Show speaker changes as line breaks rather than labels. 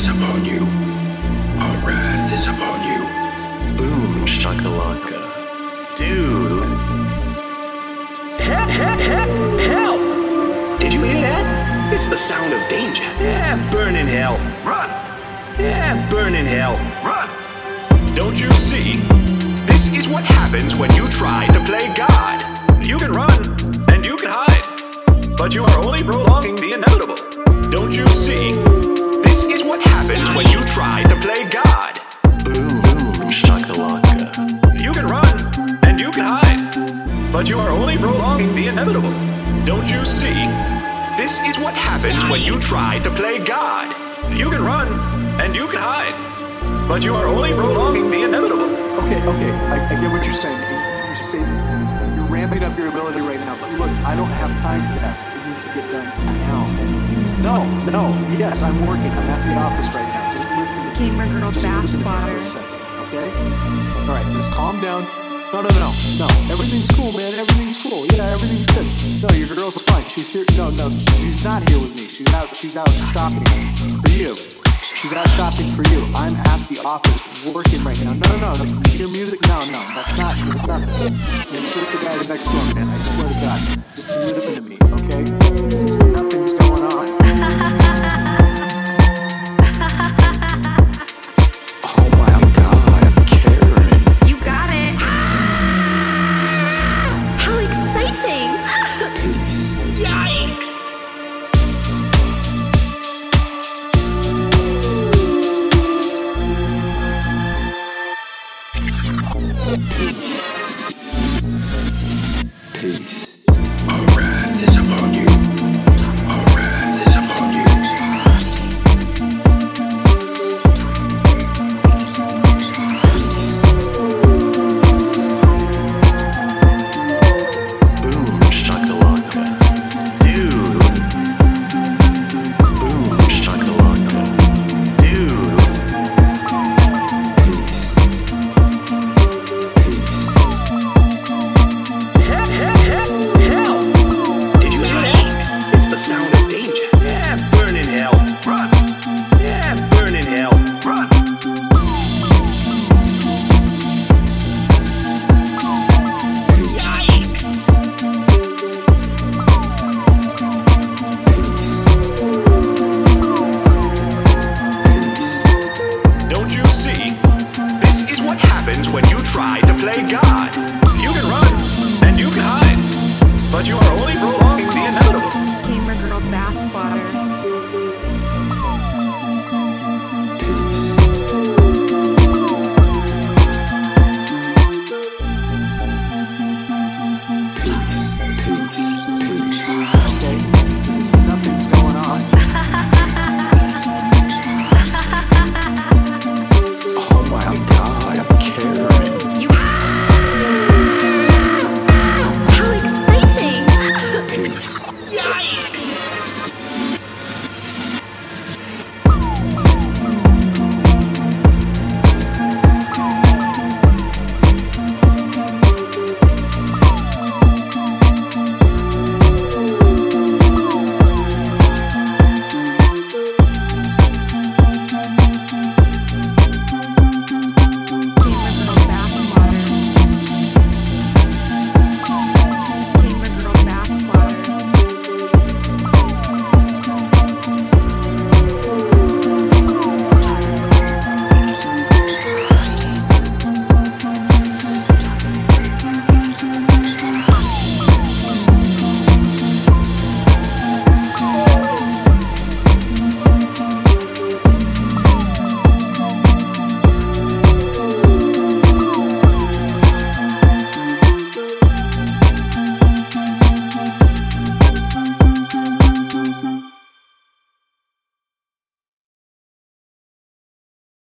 is upon you. Our wrath is upon you.
Boom shakalaka. Dude.
Help! Help! Help! Help! Did you hear that? It's the sound of danger. Yeah, burn in hell. Run! Yeah, burn in hell. Run! Don't you see? This is what happens when you try to play God. You can run and you can hide, but you are only prolonging the inevitable. Don't you see? This is what happens when you try to play God.
Boom boom shakalaka.
You can run and you can hide, but you are only prolonging the inevitable. Don't you see? This is what happens when you try to play God. You can run and you can hide, but you are only prolonging the inevitable.
Okay, okay, I, I get what you're saying. You're saying you're ramping up your ability right now, but look, I don't have time for that. It needs to get done now. No, no, yes, I'm working. I'm at the office right now. Just listen. to. Gamer girl Just listen me for bathwater. okay? All right, just calm down. No, no, no, no. Everything's cool, man. Everything's cool. Yeah, everything's good. No, your girl's fine. She's here. No, no, she's not here with me. She's out. She's out shopping for you. She's out shopping for you. I'm at the office working right now. No, no, no. Your music? No, no. That's not. That's not. It's just the guy next door, man. I swear to God. Just listen to me?
Yeah.
when you try to play God. You can run and you can hide, but you are only prolonging the inevitable.
Gamer girl.